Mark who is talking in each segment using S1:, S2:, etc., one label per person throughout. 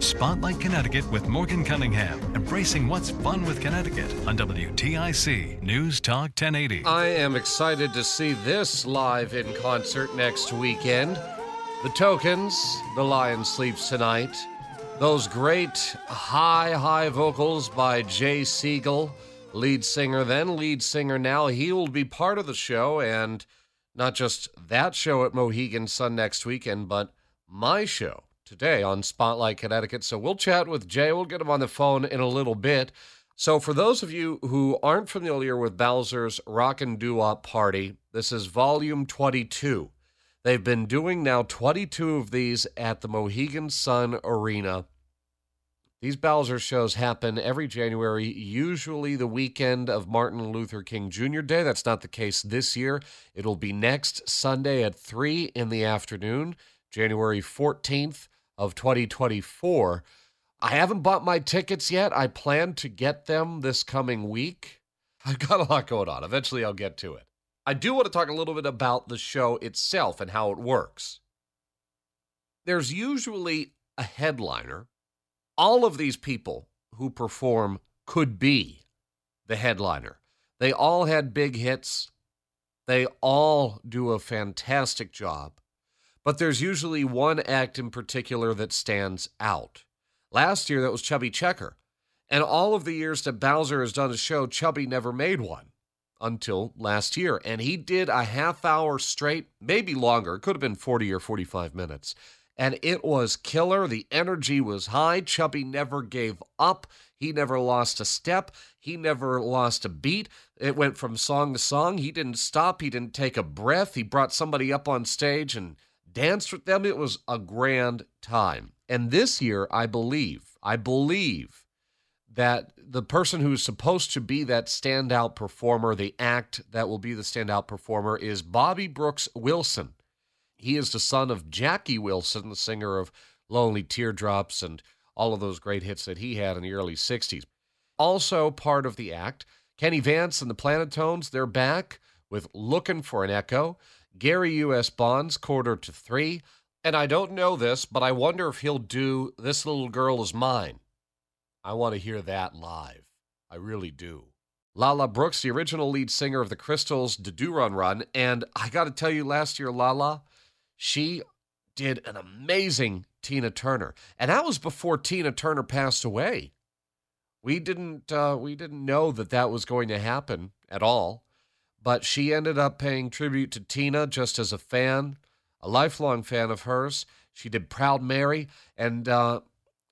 S1: Spotlight Connecticut with Morgan Cunningham, embracing what's fun with Connecticut on WTIC News Talk 1080.
S2: I am excited to see this live in concert next weekend. The Tokens, The Lion Sleeps Tonight. Those great high, high vocals by Jay Siegel, lead singer, then lead singer now. He will be part of the show, and not just that show at Mohegan Sun next weekend, but my show today on Spotlight Connecticut. So we'll chat with Jay. We'll get him on the phone in a little bit. So for those of you who aren't familiar with Bowzer's Rock and Doo-Wop Party, this is volume 22. They've been doing now 22 of these at the Mohegan Sun Arena. These Bowzer shows happen every January, usually the weekend of Martin Luther King Jr. Day. That's not the case this year. It'll be next Sunday at 3 in the afternoon, January 14th of 2024. I haven't bought my tickets yet. I plan to get them this coming week. I've got a lot going on. Eventually, I'll get to it. I do want to talk a little bit about the show itself and how it works. There's usually a headliner. All of these people who perform could be the headliner. They all had big hits. They all do a fantastic job but there's usually one act in particular that stands out. Last year, that was Chubby Checker. And all of the years that Bowzer has done a show, Chubby never made one until last year. And he did a half hour straight, maybe longer. It could have been 40 or 45 minutes. And it was killer. The energy was high. Chubby never gave up. He never lost a step. He never lost a beat. It went from song to song. He didn't stop. He didn't take a breath. He brought somebody up on stage and danced with them. It was a grand time. And this year, I believe, I believe that the person who's supposed to be that standout performer, the act that will be the standout performer, is Bobby Brooks Wilson. He is the son of Jackie Wilson, the singer of Lonely Teardrops and all of those great hits that he had in the early 60s. Also, part of the act, Kenny Vance and the Planotones, they're back with Looking for an Echo. Gary U.S. Bonds, quarter to three. And I don't know this, but I wonder if he'll do This Little Girl Is Mine. I want to hear that live. I really do. Lala Brooks, the original lead singer of the Crystals, the Do Run Run. And I got to tell you, last year, Lala, she did an amazing Tina Turner. And that was before Tina Turner passed away. We didn't uh, we didn't know that that was going to happen at all but she ended up paying tribute to Tina just as a fan, a lifelong fan of hers. She did Proud Mary, and uh,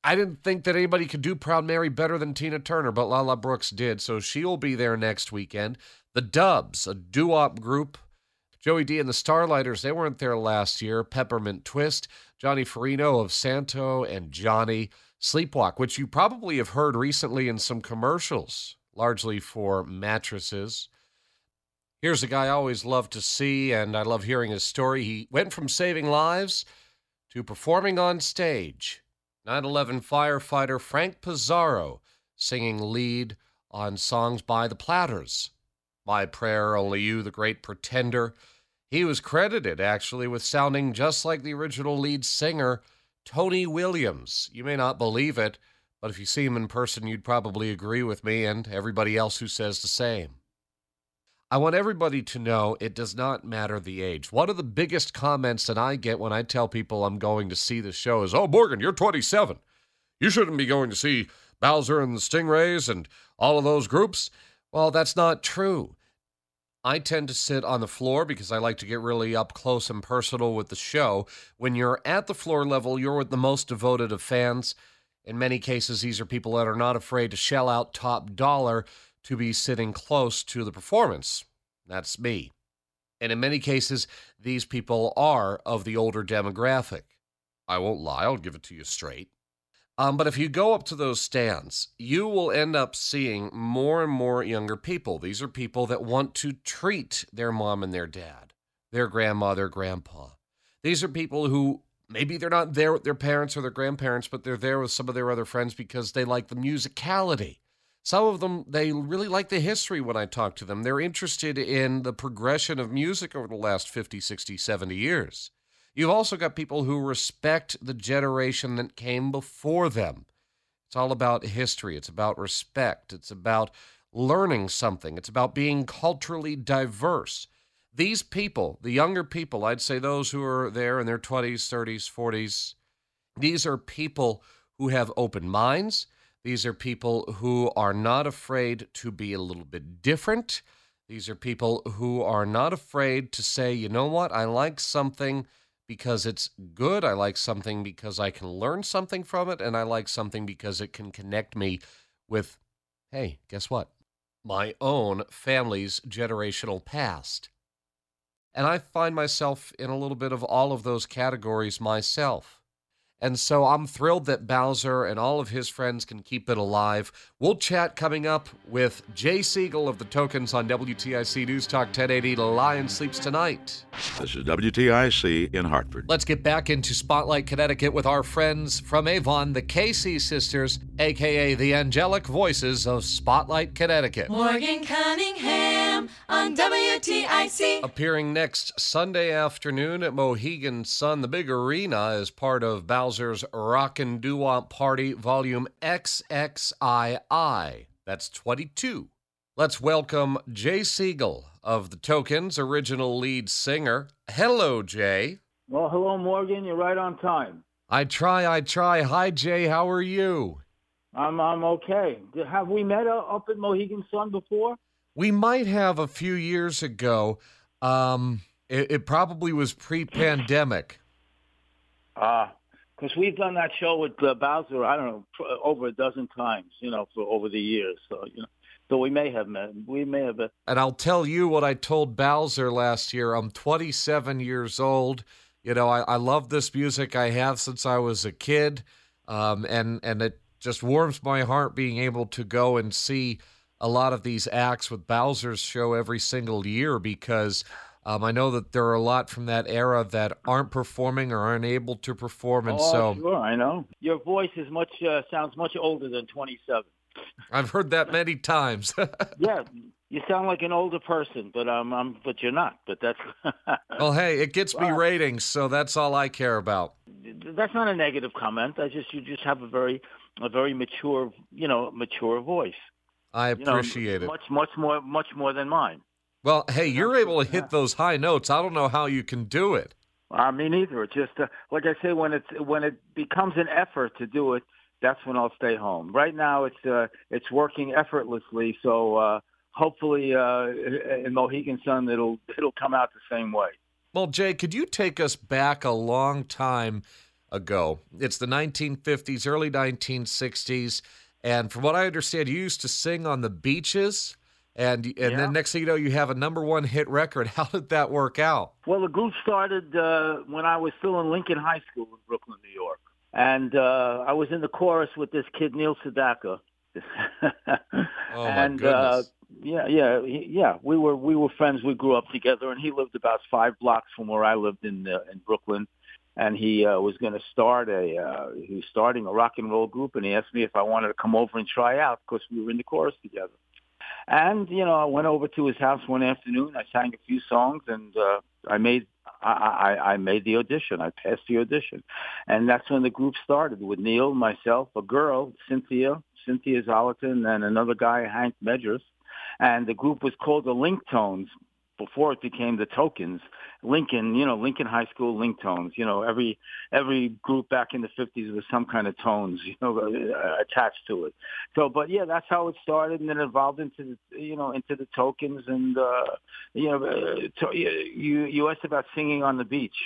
S2: I didn't think that anybody could do Proud Mary better than Tina Turner, but Lala Brooks did, so she'll be there next weekend. The Dubs, a doo-wop group. Joey Dee and the Starliters, they weren't there last year. Peppermint Twist, Johnny Farina of Santo, and Johnny Sleepwalk, which you probably have heard recently in some commercials, largely for mattresses. Here's a guy I always love to see, and I love hearing his story. He went from saving lives to performing on stage. 9 11 firefighter Frank Pizarro singing lead on songs by the Platters. My Prayer, Only You, The Great Pretender. He was credited, actually, with sounding just like the original lead singer, Tony Williams. You may not believe it, but if you see him in person, you'd probably agree with me and everybody else who says the same. I want everybody to know it does not matter the age. One of the biggest comments that I get when I tell people I'm going to see the show is, Oh, Morgan, you're 27. You shouldn't be going to see Bowzer and the Stingrays and all of those groups. Well, that's not true. I tend to sit on the floor because I like to get really up close and personal with the show. When you're at the floor level, you're with the most devoted of fans. In many cases, these are people that are not afraid to shell out top dollar to be sitting close to the performance. That's me. And in many cases, these people are of the older demographic. I won't lie, I'll give it to you straight. Um, but if you go up to those stands, you will end up seeing more and more younger people. These are people that want to treat their mom and their dad, their grandma, their grandpa. These are people who maybe they're not there with their parents or their grandparents, but they're there with some of their other friends because they like the musicality. Some of them, they really like the history when I talk to them. They're interested in the progression of music over the last 50, 60, 70 years. You've also got people who respect the generation that came before them. It's all about history, it's about respect, it's about learning something, it's about being culturally diverse. These people, the younger people, I'd say those who are there in their 20s, 30s, 40s, these are people who have open minds. These are people who are not afraid to be a little bit different. These are people who are not afraid to say, you know what, I like something because it's good. I like something because I can learn something from it. And I like something because it can connect me with, hey, guess what? My own family's generational past. And I find myself in a little bit of all of those categories myself. And so I'm thrilled that Bowzer and all of his friends can keep it alive. We'll chat coming up with Jay Siegel of the Tokens on WTIC News Talk 1080. The Lion sleeps tonight.
S3: This is WTIC in Hartford.
S2: Let's get back into Spotlight Connecticut with our friends from Avon, the Casey sisters, aka the angelic voices of Spotlight Connecticut.
S4: Morgan Cunningham on WTIC.
S2: Appearing next Sunday afternoon at Mohegan Sun, the big arena, as part of Bowzer's Rockin' Doo Party Volume XXII. That's 22. Let's welcome Jay Siegel of the Tokens, original lead singer. Hello, Jay.
S5: Well, hello, Morgan. You're right on time.
S2: I try, I try. Hi, Jay. How are you?
S5: I'm I'm okay. Have we met uh, up at Mohegan Sun before?
S2: We might have a few years ago. Um, it, it probably was pre-pandemic.
S5: Ah, because we've done that show with uh, Bowzer. I don't know pr- over a dozen times. You know, for over the years. So you know, so we may have met. We may have. Met.
S2: And I'll tell you what I told Bowzer last year. I'm 27 years old. You know, I, I love this music. I have since I was a kid, um, and and it just warms my heart being able to go and see a lot of these acts with Bowzer's show every single year because um, I know that there are a lot from that era that aren't performing or aren't able to perform, and
S5: oh,
S2: so
S5: sure, I know your voice is much uh, sounds much older than 27.
S2: I've heard that many times.
S5: yeah, you sound like an older person, but um, um but you're not. But that's
S2: well, hey, it gets me ratings, so that's all I care about.
S5: that's not a negative comment. I just you just have a very a very mature you know mature voice.
S2: I
S5: You know,
S2: appreciate it.
S5: Much much more much more than mine.
S2: Well, hey, you're able to hit those high notes. I don't know how you can do it.
S5: I mean, either. It's just uh, like I say, when it's when it becomes an effort to do it, that's when I'll stay home. Right now, it's uh, it's working effortlessly. So uh, hopefully, uh, in Mohegan Sun, it'll it'll come out the same way.
S2: Well, Jay, could you take us back a long time ago? It's the 1950s, early 1960s, and from what I understand, you used to sing on the beaches, and and
S5: Yeah.
S2: then next thing you know, you have a number one hit record. How did that work out?
S5: Well, the group started uh, when I was still in Lincoln High School in Brooklyn, New York, and uh, I was in the chorus with this kid Neil Sedaka.
S2: Oh my
S5: and
S2: goodness!
S5: uh yeah yeah he- yeah we were we were friends we grew up together and he lived about five blocks from where i lived in uh, in brooklyn and he uh, was going to start a uh, he was starting a rock and roll group and he asked me if i wanted to come over and try out because we were in the chorus together and you know i went over to his house one afternoon i sang a few songs and uh i made I, I, I made the audition. I passed the audition, and that's when the group started with Neil, myself, a girl, Cynthia, Cynthia Zolotin, and another guy, Hank Medress. And the group was called the Link Tones before it became the Tokens. Lincoln, you know, Lincoln High School Link Tones. You know, every every group back in the fifties was some kind of tones, you know, attached to it. So, but yeah, that's how it started, and then evolved into the, you know, into the Tokens, and uh, you know, uh, to, you you asked about singing on the beach.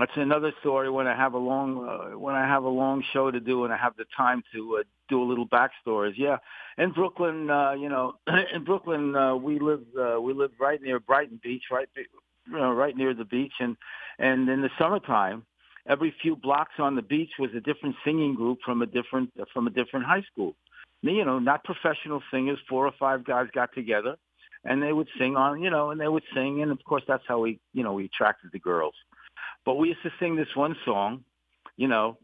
S5: That's another story when I have a long uh, when I have a long show to do and I have the time to uh, do a little backstories. Yeah, in Brooklyn, uh, you know, in Brooklyn uh, we live uh, we live right near Brighton Beach, right you know, right near the beach, and and in the summertime, every few blocks on the beach was a different singing group from a different from a different high school. You know, not professional singers. Four or five guys got together, and they would sing on, you know, and they would sing, and of course that's how we, you know, we attracted the girls. But we used to sing this one song, you know,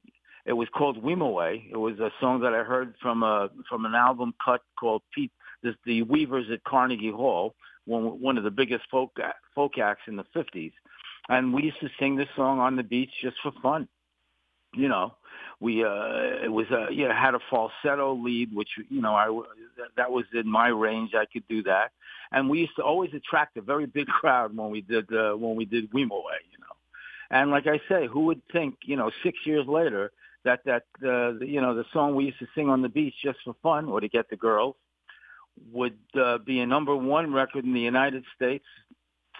S5: it was called Wimoweh. It was a song that I heard from a from an album cut called Pete, this, the Weavers at Carnegie Hall, one one of the biggest folk folk acts in the '50s. and we used to sing this song on the beach just for fun. You know, we uh, it was a you know had a falsetto lead, which you know I that was in my range. I could do that, and we used to always attract a very big crowd when we did uh, when we did Wimoweh. You know, and like I say, who would think you know six years later that that uh, you know the song we used to sing on the beach just for fun or to get the girls would uh, be a number one record in the United States,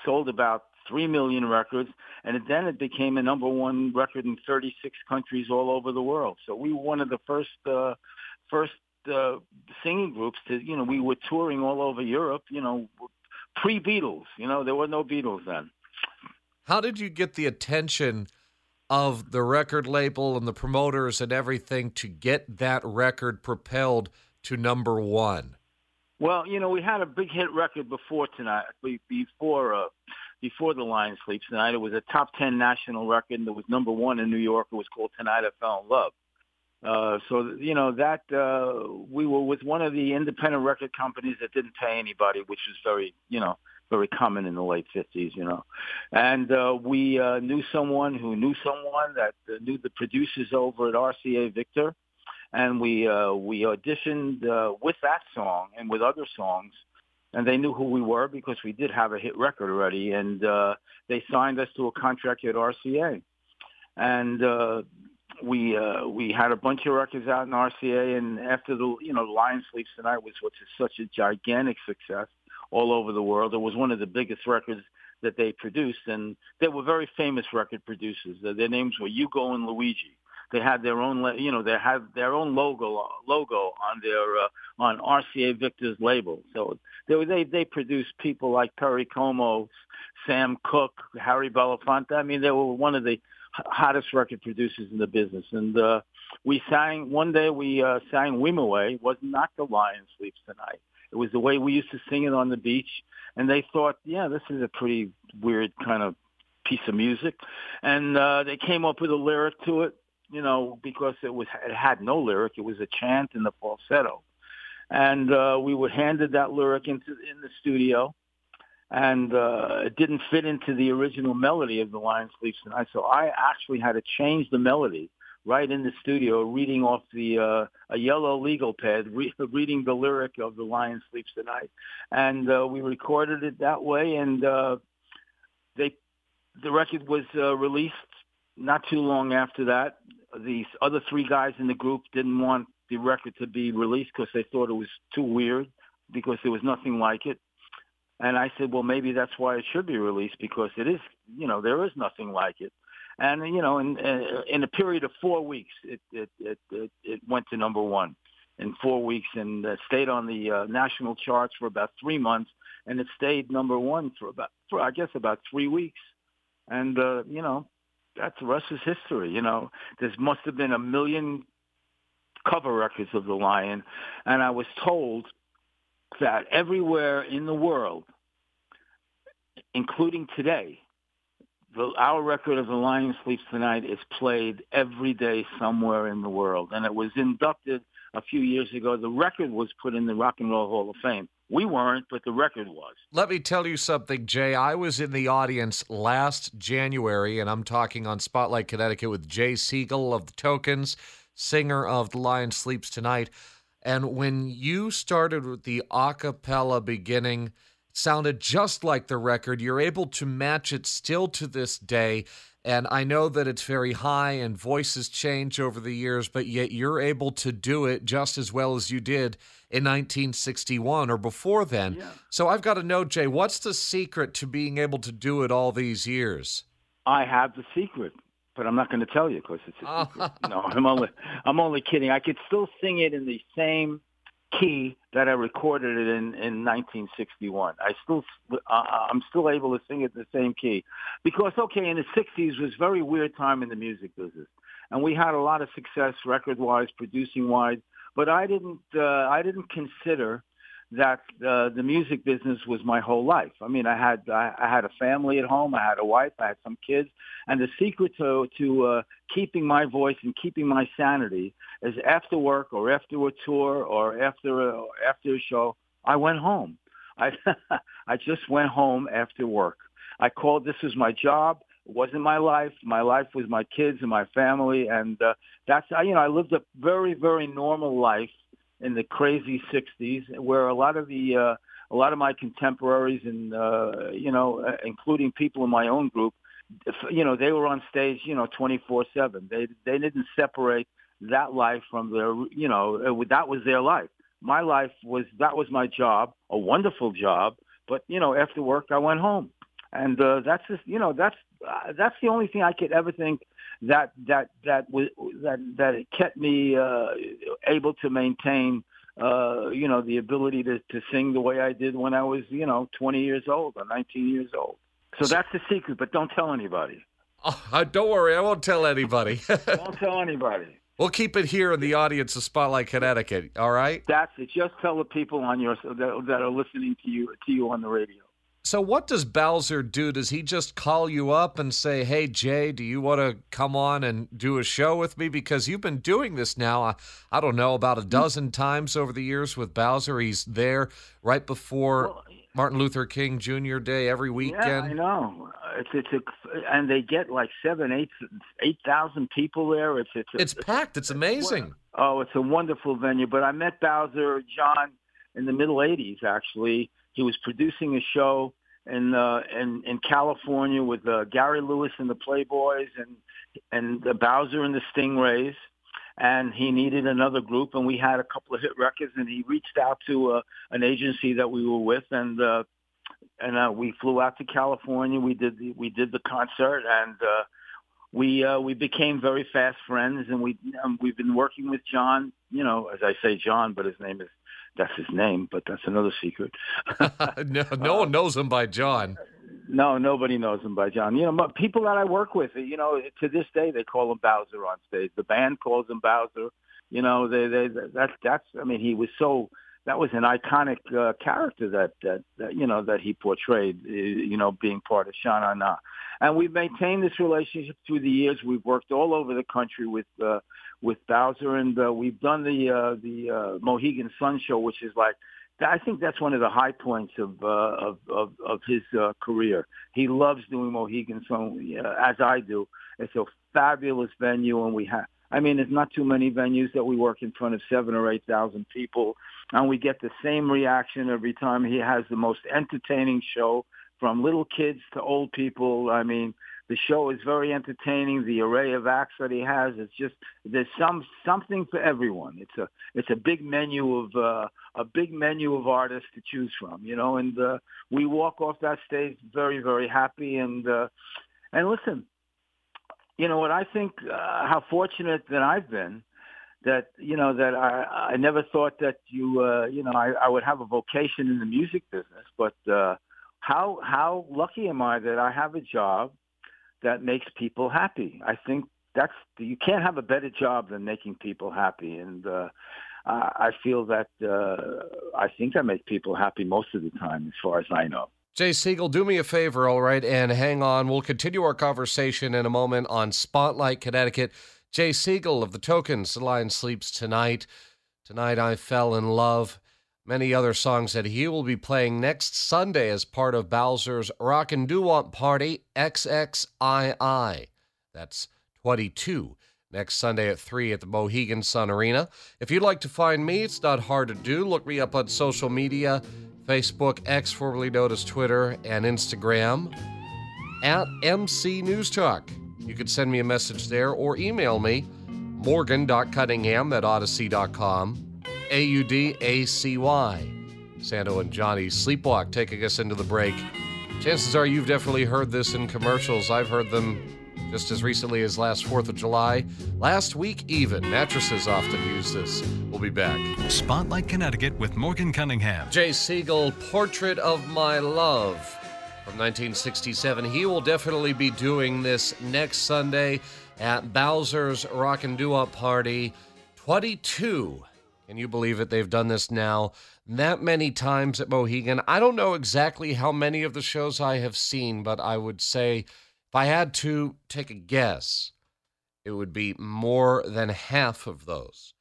S5: sold about three million records, and then it became a number one record in 36 countries all over the world. So we were one of the first uh, first uh, singing groups to you know we were touring all over Europe. You know, pre Beatles. You know, there were no Beatles then.
S2: How did you get the attention? Of the record label and the promoters and everything to get that record propelled to number one?
S5: Well, you know, we had a big hit record before tonight, before uh, before the Lion Sleeps Tonight. It was a top ten national record that was number one in New York. It was called Tonight I Fell in Love. Uh, so you know that uh, we were with one of the independent record companies that didn't pay anybody, which was very you know very common in the late fifties, you know. And uh, we uh, knew someone who knew someone that uh, knew the producers over at RCA Victor. And we uh, we auditioned uh, with that song and with other songs, and they knew who we were because we did have a hit record already, and uh, they signed us to a contract at RCA, and uh, we uh, we had a bunch of records out in RCA, and after the you know Lion Sleeps Tonight was is such a gigantic success all over the world. It was one of the biggest records that they produced, and they were very famous record producers. Their names were Hugo and Luigi they had their own, you know, they had their own logo logo on their uh, on RCA Victor's label. So they they they produced people like Perry Como, Sam Cooke, Harry Belafonte. I mean, they were one of the hottest record producers in the business. And uh, we sang one day. We uh, sang "Wimoweh." It was not the Lion Sleeps Tonight. It was the way we used to sing it on the beach. And they thought, yeah, this is a pretty weird kind of piece of music. And uh, they came up with a lyric to it you know, because it was it had no lyric. It was a chant in the falsetto, and uh, we were handed that lyric into in the studio, and uh, it didn't fit into the original melody of "The Lion Sleeps Tonight." So I actually had to change the melody right in the studio, reading off the uh, a yellow legal pad, re- reading the lyric of "The Lion Sleeps Tonight," and uh, we recorded it that way, and uh, they the record was uh, released not too long after that these other three guys in the group didn't want the record to be released because they thought it was too weird because there was nothing like it. And I said, well, maybe that's why it should be released because it is, you know, there is nothing like it. And you know, in in a period of four weeks, it it it it, it went to number one in four weeks and uh, stayed on the uh, national charts for about three months, and it stayed number one for about for I guess about three weeks. And uh, you know, that's is history. You know, there must have been a million cover records of the Lion, and I was told that everywhere in the world, including today, the, our record of The Lion Sleeps Tonight is played every day somewhere in the world, and it was inducted a few years ago. The record was put in the Rock and Roll Hall of Fame. We weren't, but the record was.
S2: Let me tell you something, Jay. I was in the audience last January, and I'm talking on Spotlight Connecticut with Jay Siegel of the Tokens, singer of The Lion Sleeps Tonight. And when you started with the a cappella beginning, sounded just like the record. You're able to match it still to this day. And I know that it's very high and voices change over the years, but yet you're able to do it just as well as you did in 1961 or before then. Yeah. So I've got to know, Jay, what's the secret to being able to do it all these years?
S5: I have the secret, but I'm not going to tell you because it's a secret. no, I'm only I'm only kidding. I could still sing it in the same key that I recorded it in in 1961. I still I'm still able to sing it the same key because okay, in the 60s was very weird time in the music business, and we had a lot of success record wise, producing wise, but I didn't uh, I didn't consider that uh, the music business was my whole life. I mean, I had I, had a family at home, I had a wife, I had some kids, and the secret to to uh, keeping my voice and keeping my sanity is after work or after a tour or after a, after a show, I went home. I I just went home after work. I called this was my job. It wasn't my life. My life was my kids and my family, and uh, that's you know I lived a very very normal life in the crazy '60s, where a lot of the uh, a lot of my contemporaries and uh, you know, uh, including people in my own group, you know, they were on stage, you know, 24/7. They they didn't separate that life from their, you know, that was their life. My life was that was my job, a wonderful job, but you know, after work I went home, and uh, that's just, you know, that's uh, that's the only thing I could ever think that that that was that that it kept me uh, able to maintain uh, you know, the ability to, to sing the way I did when I was, you know, 20 years old or 19 years old. So that's the secret, but don't tell anybody.
S2: Oh, don't worry, I won't tell anybody.
S5: don't tell anybody.
S2: We'll keep it here in the audience of Spotlight Connecticut. All right.
S5: That's it. Just tell the people on your that, that are listening to you to you on the radio.
S2: So what does Bowzer do? Does he just call you up and say, "Hey Jay, do you want to come on and do a show with me?" Because you've been doing this now, I, I don't know, about a mm. dozen times over the years with Bowzer. He's there right before well, Martin Luther King Jr. Day every weekend. Yeah,
S5: I know. It's it's a, and they get like seven, eight, eight thousand people there. It's it's
S2: it's, it's packed. It's amazing.
S5: Oh, it's a wonderful venue. But I met Bowzer John in the middle '80s. Actually, he was producing a show in uh, in in California with uh, Gary Lewis and the Playboys and and uh, Bowzer and the Stingrays, and he needed another group, and we had a couple of hit records, and he reached out to uh, an agency that we were with, and uh, and uh, we flew out to California. We did the, we did the concert, and uh, we uh, we became very fast friends, and we um, we've been working with John. You know, as I say, John, but his name is that's his name, but that's another secret.
S2: no, no one knows him by John.
S5: No, nobody knows him by John. You know, people that I work with, you know, to this day they call him Bowzer on stage. The band calls him Bowzer. You know, they they that's that's. I mean, he was so that was an iconic uh, character that, that that you know that he portrayed. Uh, you know, being part of Sha Na Na, and we've maintained this relationship through the years. We've worked all over the country with uh, with Bowzer, and uh, we've done the uh, the uh, Mohegan Sun show, which is like I think that's one of the high points of uh, of, of of his uh, career. He loves doing Mohegan Sun, uh, as I do. It's a fabulous venue, and we have. I mean, there's not too many venues that we work in front of seven or eight thousand people, and we get the same reaction every time. He has the most entertaining show, from little kids to old people. I mean, the show is very entertaining. The array of acts that he has, it's just there's some something for everyone. It's a it's a big menu of uh, a big menu of artists to choose from, you know. And uh, we walk off that stage very very happy. And uh, and listen, you know what I think? Uh, how fortunate that I've been that you know that I I never thought that you uh, you know I, I would have a vocation in the music business, but uh, how how lucky am I that I have a job that makes people happy. I think that's you can't have a better job than making people happy, and uh, I feel that uh, I think I make people happy most of the time, as far as I know.
S2: Jay Siegel, do me a favor, all right, and hang on. We'll continue our conversation in a moment on Spotlight Connecticut. Jay Siegel of the Tokens, The Lion Sleeps Tonight. Tonight I Fell in Love many other songs that he will be playing next Sunday as part of Bowzer's Rock and Doo Wop Party XXII. That's 22 next Sunday at 3 at the Mohegan Sun Arena. If you'd like to find me, it's not hard to do. Look me up on social media Facebook, X, formerly known as Twitter, and Instagram at MC News Talk. You can send me a message there or email me, morgan.cunningham at audacy.com. A U D A C Y. Santo and Johnny Sleepwalk taking us into the break. Chances are you've definitely heard this in commercials. I've heard them just as recently as last 4th of July. Last week, even. Mattresses often use this. We'll be back.
S1: Spotlight Connecticut with Morgan Cunningham.
S2: Jay Siegel, Portrait of My Love from 1967. He will definitely be doing this next Sunday at Bowzer's Rock and Doo Wop Party 22 can you believe it? They've done this now that many times at Mohegan. I don't know exactly how many of the shows I have seen, but I would say if I had to take a guess, it would be more than half of those.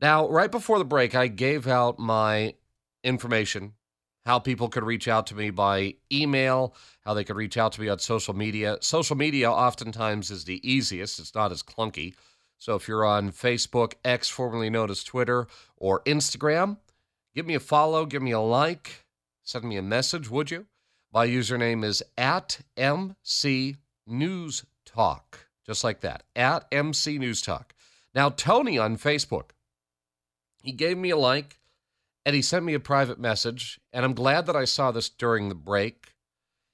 S2: Now, right before the break, I gave out my information how people could reach out to me by email, how they could reach out to me on social media. Social media oftentimes is the easiest, it's not as clunky. So if you're on Facebook, X, formerly known as Twitter, or Instagram, give me a follow, give me a like, send me a message, would you? My username is at MC News Talk, just like that, at MC News Talk. Now, Tony on Facebook, he gave me a like and he sent me a private message, and I'm glad that I saw this during the break.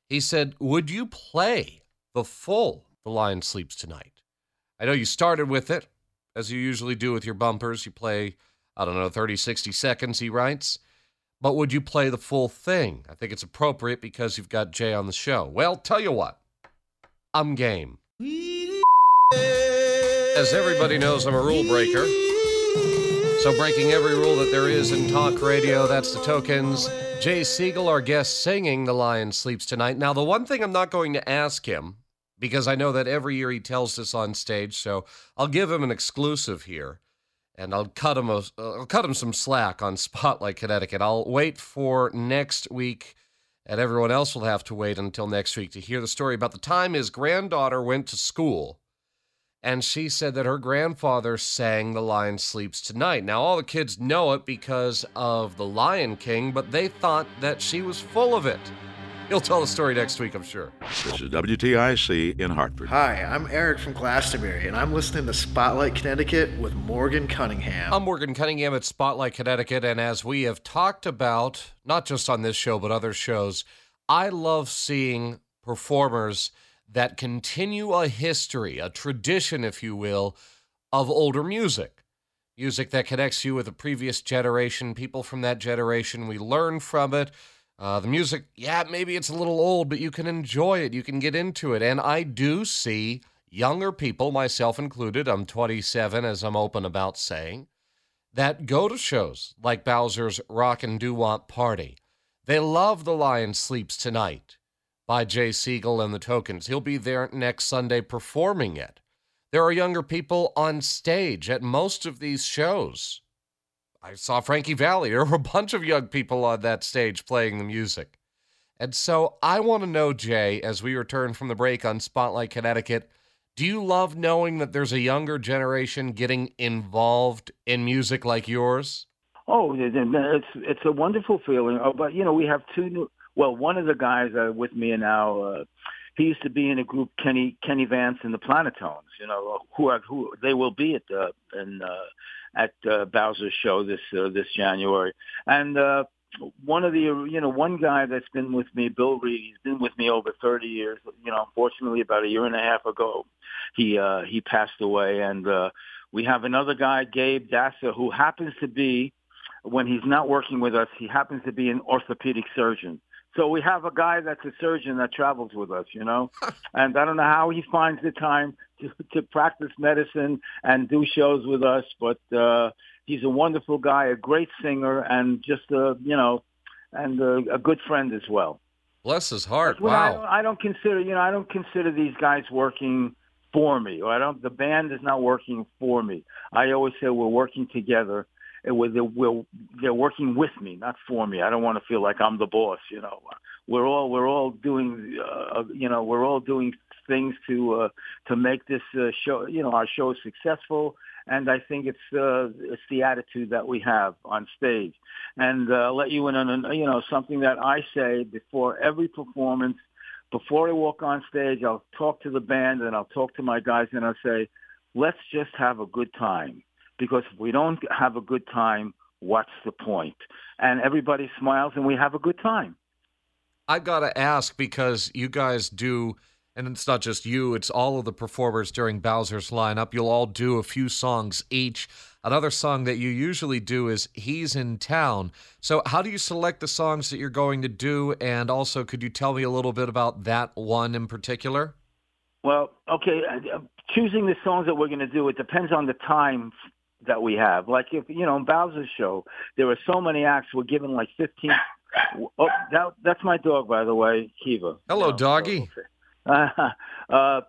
S2: He said, Would you play the full The Lion Sleeps Tonight? I know you started with it, as you usually do with your bumpers. You play, I don't know, 30, 60 seconds, he writes. But would you play the full thing? I think it's appropriate because you've got Jay on the show. Well, tell you what, I'm game. As everybody knows, I'm a rule breaker. So, breaking every rule that there is in talk radio, that's the tokens. Jay Siegel, our guest singing The Lion Sleeps Tonight. Now, the one thing I'm not going to ask him, because I know that every year he tells this on stage, so I'll give him an exclusive here. And I'll cut him a, I'll cut him some slack on Spotlight Connecticut. I'll wait for next week, and everyone else will have to wait until next week to hear the story about the time his granddaughter went to school and she said that her grandfather sang The Lion Sleeps Tonight. Now, all the kids know it because of The Lion King, but they thought that she was full of it. He'll tell the story next week, I'm sure.
S3: This is WTIC in Hartford.
S6: Hi, I'm Eric from Glastonbury, and I'm listening to Spotlight Connecticut with Morgan Cunningham.
S2: I'm Morgan Cunningham at Spotlight Connecticut, and as we have talked about, not just on this show, but other shows, I love seeing performers that continue a history, a tradition, if you will, of older music. Music that connects you with a previous generation, people from that generation. We learn from it. Uh, the music, yeah, maybe it's a little old, but you can enjoy it. You can get into it. And I do see younger people, myself included, I'm 27, as I'm open about saying, that go to shows like Bowzer's Rock and Do Wop Party. They love The Lion Sleeps Tonight by Jay Siegel and the Tokens. He'll be there next Sunday performing it. There are younger people on stage at most of these shows. I saw Frankie Valli. There were a bunch of young people on that stage playing the music. And so I want to know, Jay, as we return from the break on Spotlight Connecticut, do you love knowing that there's a younger generation getting involved in music like yours?
S5: Oh, it's it's a wonderful feeling. Oh, but you know, we have two new well, one of the guys uh, with me now, uh, he used to be in a group, Kenny Kenny Vance and the Planotones. You know, who are who they will be at the in uh, at uh, Bowzer's show this uh, this January. And uh, one of the you know one guy that's been with me, Bill Reed. He's been with me over 30 years. You know, unfortunately, about a year and a half ago, he uh, he passed away. And uh, we have another guy, Gabe Dassa, who happens to be when he's not working with us, he happens to be an orthopedic surgeon. So we have a guy that's a surgeon that travels with us, you know, and I don't know how he finds the time to, to practice medicine and do shows with us, but uh, he's a wonderful guy, a great singer, and just a you know, and a, a good friend as well.
S2: Bless his heart.
S5: Wow.
S2: I
S5: don't, I don't consider, you know, I don't consider these guys working for me, or I don't. The band is not working for me. I always say we're working together they're, we're, they're working with me, not for me. I don't want to feel like I'm the boss. You know, we're all we're all doing, uh, you know, we're all doing things to uh, to make this uh, show, you know, our show successful. And I think it's uh, it's the attitude that we have on stage. And uh, let you in on, you know, something that I say before every performance. Before I walk on stage, I'll talk to the band and I'll talk to my guys and I'll say, let's just have a good time because if we don't have a good time, what's the point? And everybody smiles and we have a good time.
S2: I've got to ask because you guys do, and it's not just you, it's all of the performers during Bowzer's lineup. You'll all do a few songs each. Another song that you usually do is He's in Town. So, how do you select the songs that you're going to do? And also, could you tell me a little bit about that one in particular?
S5: Well, okay. Choosing the songs that we're going to do, it depends on the time that we have. Like if you know, in Bowzer's show, there were so many acts. We're given like fifteen. Oh, that, that's my dog, by the way, Kiva.
S2: Hello, no, doggy.
S5: Uh,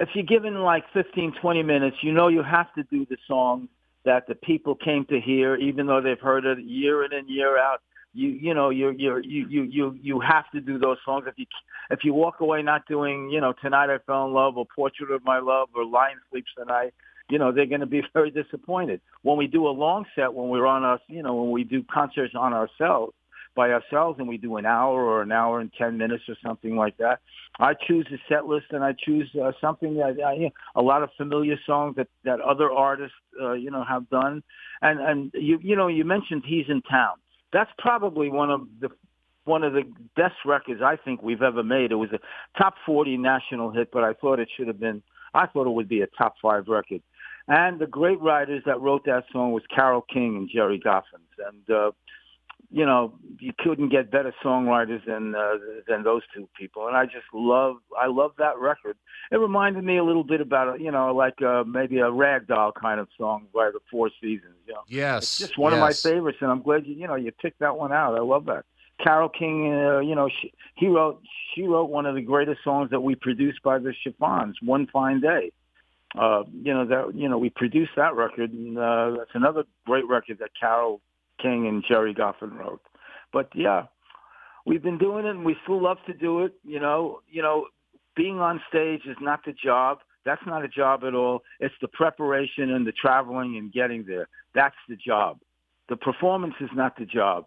S5: if you're given like 15, 20 minutes, you know you have to do the song that the people came to hear, even though they've heard it year in and year out you you know you you you you you you have to do those songs. If you if you walk away not doing you know tonight I fell in love or Portrait of My Love or Lion Sleeps Tonight, you know they're going to be very disappointed. When we do a long set, when we're on us, you know when we do concerts on ourselves by ourselves and we do an hour or an hour and 10 minutes or something like that. I choose a set list and I choose uh, something that I, you know, a lot of familiar songs that, that other artists, uh, you know, have done. And, and you, you know, you mentioned He's in Town. That's probably one of the one of the best records I think we've ever made. It was a top 40 national hit, but I thought it should have been, I thought it would be a top five record. And the great writers that wrote that song was Carole King and Gerry Goffins. And, uh, you know, you couldn't get better songwriters than uh, than those two people, and I just love I love that record. It reminded me a little bit about you know like uh, maybe a ragdoll kind of song by the Four Seasons. You know,
S2: yes,
S5: it's just one
S2: yes.
S5: of my favorites, and I'm glad you you know you picked that one out. I love that. Carole King, uh, you know, she, he wrote she wrote one of the greatest songs that we produced by the Chiffons, "One Fine Day." Uh, you know that you know we produced that record, and uh, that's another great record that Carole King and Gerry Goffin wrote. But yeah, we've been doing it, and we still love to do it. You know, you know, being on stage is not the job. That's not a job at all. It's the preparation and the traveling and getting there. That's the job. The performance is not the job.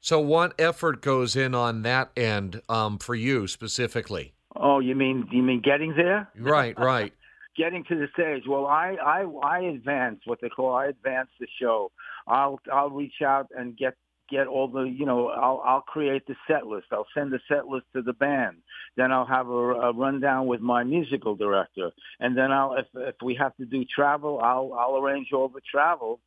S2: So, what effort goes in on that end um, for you specifically?
S5: Oh, you mean you mean getting there?
S2: Right, right.
S5: Getting to the stage. Well, I I I advance what they call I advance the show. I'll I'll reach out and get get all the you know I'll I'll create the set list. I'll send the set list to the band. Then I'll have a, a rundown with my musical director, and then I'll if if we have to do travel, I'll I'll arrange all the travel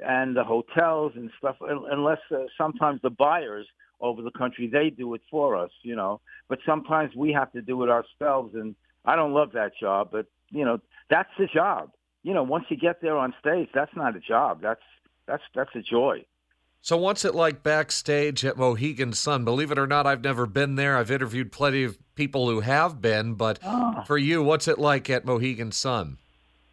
S5: and the hotels and stuff. Unless uh, sometimes the buyers over the country they do it for us, you know. But sometimes we have to do it ourselves, and I don't love that job, but you know that's the job. You know, once you get there on stage, that's not a job. That's that's that's a joy.
S2: So what's it like backstage at Mohegan Sun? Believe it or not, I've never been there. I've interviewed plenty of people who have been, but
S5: oh.
S2: for you, what's it like at Mohegan Sun?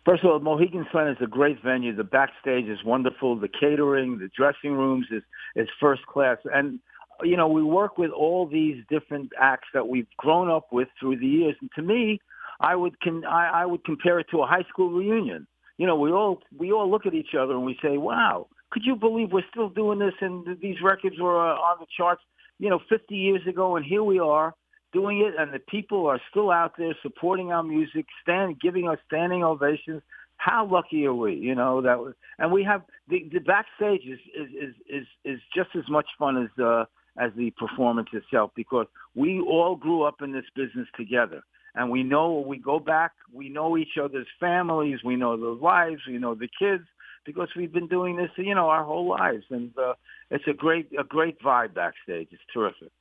S5: First of all, Mohegan Sun is a great venue. The backstage is wonderful. The catering, the dressing rooms is is first class. And you know, we work with all these different acts that we've grown up with through the years. And to me, I would I, I would compare it to a high school reunion you know, we all we all look at each other and we say, "Wow, could you believe we're still doing this?" And these records were uh, on the charts, you know, 50 years ago, and here we are doing it, and the people are still out there supporting our music, stand, giving us standing ovations. How lucky are we? You know that, and we have the, the backstage is is is is just as much fun as uh, as the performance itself because we all grew up in this business together and we know we go back, we know each other's families, we know the wives, we know the kids, because we've been doing this, you know, our whole lives, and uh, it's a great a great vibe backstage. It's terrific.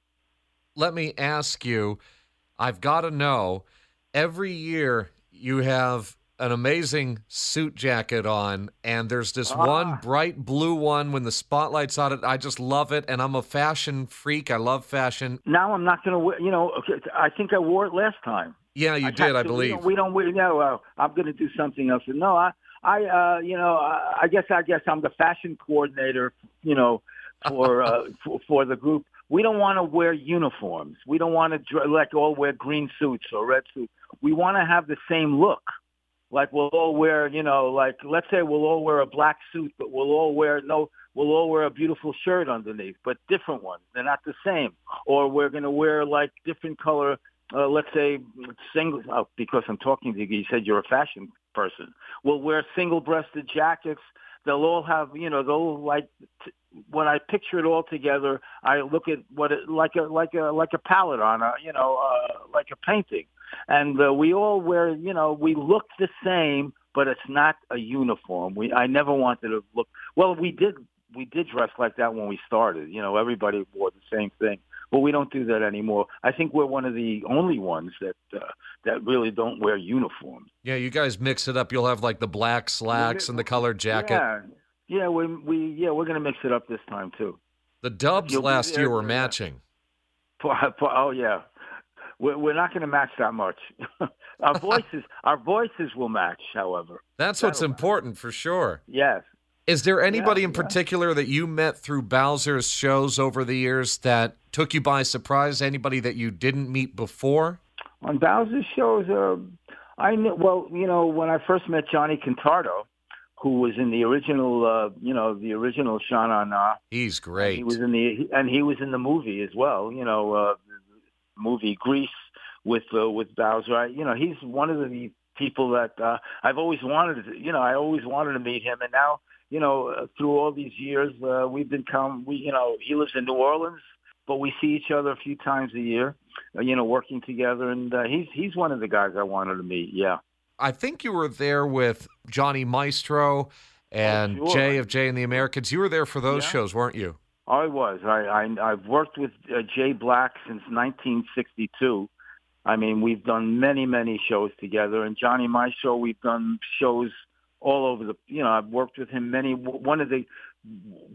S2: Let me ask you, I've got to know. Every year you have an amazing suit jacket on, and there's this
S5: Ah.
S2: one bright blue one when the spotlight's on it. I just love it, and I'm a fashion freak. I love fashion.
S5: Now I'm not going to wear. You know, okay, I think I wore it last time.
S2: Yeah, you
S5: I
S2: did, I believe.
S5: You know, we don't. We no. Uh, I'm going to do something else. No, I. I. Uh, you know. I, I guess. I guess I'm the fashion coordinator. You know, for uh, for, for the group. We don't want to wear uniforms. We don't want to like all wear green suits or red suits. We want to have the same look. Like we'll all wear, you know, like let's say we'll all wear a black suit, but we'll all wear no, we'll all wear a beautiful shirt underneath, but different ones. They're not the same. Or we're going to wear like different color. Uh, let's say single. Oh, because I'm talking to you, you said you're a fashion person. We'll wear single-breasted jackets. They'll all have, you know, they'll like. T- when I picture it all together, I look at what it like a like a like a palette on a, you know, uh, like a painting and uh, we all wear, you know, we look the same, but it's not a uniform. We I never wanted to look. Well, we did we did dress like that when we started. You know, everybody wore the same thing, but we don't do that anymore. I think we're one of the only ones that uh, that really don't wear uniforms.
S2: Yeah, you guys mix it up. You'll have like the black slacks and the colored jacket.
S5: Yeah, yeah, we we yeah we're gonna mix it up this time too.
S2: The dubs
S5: You'll
S2: last year were matching.
S5: Oh yeah, we're, we're not going to match that much. our voices, our voices will match. However,
S2: That's what's
S5: That'll-
S2: important for sure.
S5: yes,
S2: Is there anybody in
S5: yeah.
S2: particular that you met through Bowzer's shows over the years that took you by surprise? Anybody that you didn't meet before?
S5: On Bowzer's shows, uh, I knew. Well, you know, when I first met Johnny Contardo, who was in the original, uh, you know, the original Shana Na. Na.
S2: He's great.
S5: He was in the and he was in the movie as well. You know, uh, movie Grease with uh, with Bowzer. I, you know, he's one of the people that uh, I've always wanted. To, you know, I always wanted to meet him, and now, you know, uh, through all these years, uh, we've become. We, you know, he lives in New Orleans, but we see each other a few times a year. Uh, you know, working together, and uh, he's he's one of the guys I wanted to meet. Yeah.
S2: I think you were there with Johnny Maestro and
S5: Oh, sure.
S2: Jay of Jay and the Americans. You were there for those
S5: Yeah.
S2: shows, weren't you?
S5: I was. I, I I've worked with uh, Jay Black since 1962. I mean, we've done many many shows together, and Johnny Maestro. We've done shows all over the. You know, I've worked with him many. One of the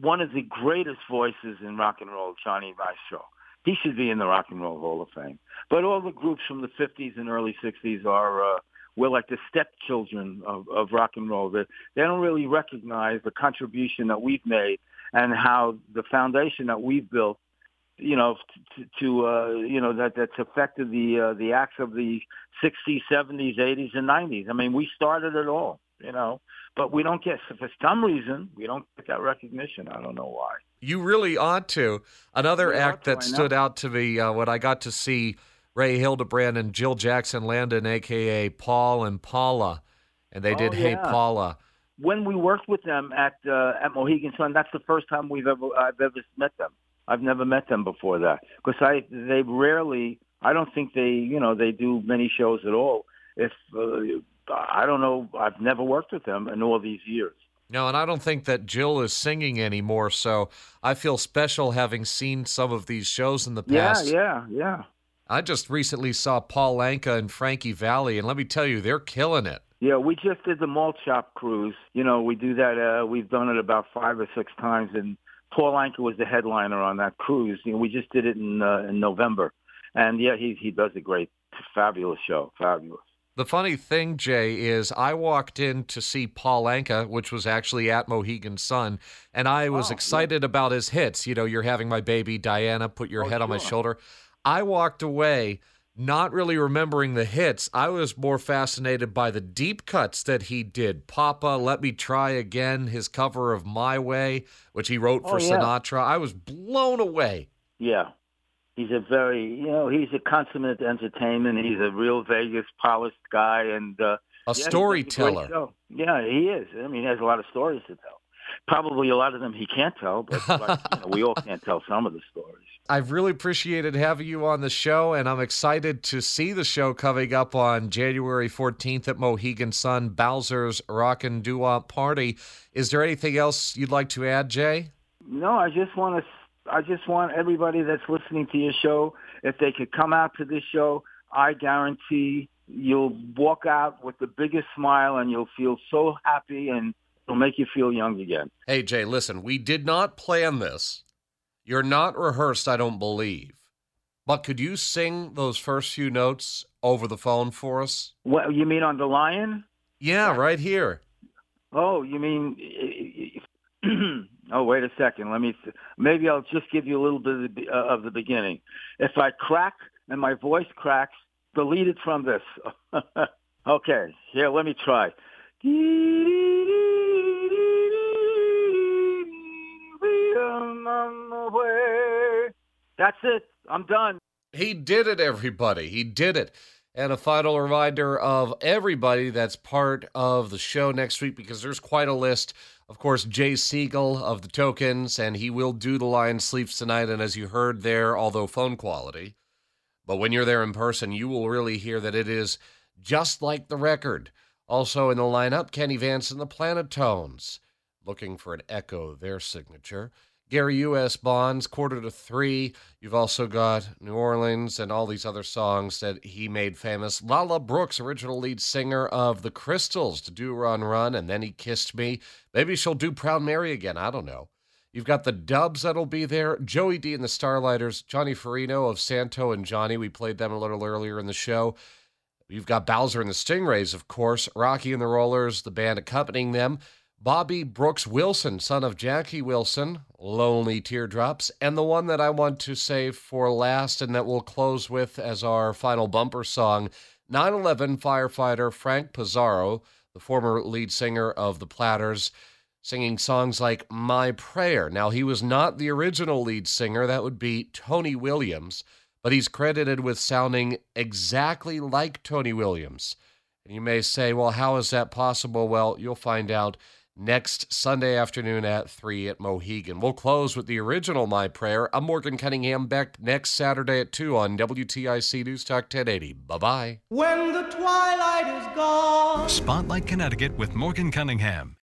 S5: one of the greatest voices in rock and roll, Johnny Maestro. He should be in the Rock and Roll Hall of Fame. But all the groups from the 50s and early 60s are. Uh, we're like the stepchildren of, of rock and roll. They, they don't really recognize the contribution that we've made and how the foundation that we've built, you know, to, to uh, you know that that's affected the uh, the acts of the 60s, 70s, 80s, and 90s. I mean, we started it all, you know, but we don't get for some reason we don't get that recognition. I don't know why.
S2: You really ought to. Another
S5: We
S2: act
S5: to,
S2: that stood out to me uh, when I got to see Ray Hildebrand and Jill Jackson Landon, aka Paul and Paula, and they
S5: Oh,
S2: did Hey. Paula.
S5: When we worked with them at uh, at Mohegan Sun, that's the first time we've ever I've ever met them. I've never met them before that because I they rarely. I don't think they you know they do many shows at all. If uh, I don't know, I've never worked with them in all these years.
S2: No, and I don't think that Jill is singing anymore, so I feel special having seen some of these shows in the past.
S5: Yeah, yeah, yeah.
S2: I just recently saw Paul Anka and Frankie Valli, and let me tell you, they're killing it.
S5: Yeah, we just did the malt shop cruise. You know, we do that. Uh, we've done it about five or six times, and Paul Anka was the headliner on that cruise. You know, we just did it in uh, in November, and yeah, he he does a great, fabulous show. Fabulous.
S2: The funny thing, Jay, is I walked in to see Paul Anka, which was actually at Mohegan Sun, and I was
S5: Oh,
S2: excited about his hits. You know, you're having my baby Diana, put your
S5: Oh,
S2: head on my shoulder. I walked away not really remembering the hits. I was more fascinated by the deep cuts that he did. Papa, Let Me Try Again, his cover of My Way, which he wrote for
S5: Oh, yeah.
S2: Sinatra. I was blown away.
S5: Yeah. He's a very, you know, he's a consummate entertainment. He's a real Vegas polished guy, and uh,
S2: A
S5: yeah, a
S2: storyteller.
S5: Yeah, he is. I mean, he has a lot of stories to tell. Probably a lot of them he can't tell, but you know, we all can't tell some of the stories.
S2: I've really appreciated having you on the show, and I'm excited to see the show coming up on January 14th at Mohegan Sun, Bowzer's Rockin' Doo-Wop Party. Is there anything else you'd like to add, Jay?
S5: No, I just want to. I just want everybody that's listening to your show, if they could come out to this show, I guarantee you'll walk out with the biggest smile, and you'll feel so happy, and it'll make you feel young again.
S2: Hey, Jay, listen, we did not plan this. You're not rehearsed, I don't believe. But could you sing those first few notes over the phone for us?
S5: What you mean on the lion?
S2: Yeah, right here.
S5: Oh, you mean? oh, wait a second. Let me. Maybe I'll just give you a little bit of the, uh, of the beginning. If I crack and my voice cracks, delete it from this. okay. Here, let me try. That's it. I'm done.
S2: He did it, everybody. He did it. And a final reminder of everybody that's part of the show next week because there's quite a list. Of course, Jay Siegel of the Tokens, and he will do The Lion Sleeps Tonight. And as you heard there, although phone quality, but when you're there in person, you will really hear that it is just like the record. Also in the lineup, Kenny Vance and the Planotones, looking for an echo, of their signature. Gary U.S. Bonds, quarter to three. You've also got New Orleans and all these other songs that he made famous. Lala Brooks, original lead singer of The Crystals, Da Doo Ron Ron, and then he kissed me. Maybe she'll do Proud Mary again. I don't know. You've got the Dubs that'll be there. Joey Dee and the Starliters, Johnny Farina of Santo and Johnny. We played them a little earlier in the show. You've got Bowzer and the Stingrays, of course. Rocky and the Rollers, the band accompanying them. Bobby Brooks Wilson, son of Jackie Wilson, Lonely Teardrops, and the one that I want to save for last and that we'll close with as our final bumper song 9 11 firefighter Frank Pizarro, the former lead singer of the Platters, singing songs like My Prayer. Now, he was not the original lead singer, that would be Tony Williams, but he's credited with sounding exactly like Tony Williams. And you may say, well, how is that possible? Well, you'll find out next Sunday afternoon at 3 at Mohegan. We'll close with the original My Prayer. I'm Morgan Cunningham back next Saturday at 2 on WTIC News Talk 1080. Bye bye.
S7: When the twilight is gone.
S1: Spotlight Connecticut with Morgan Cunningham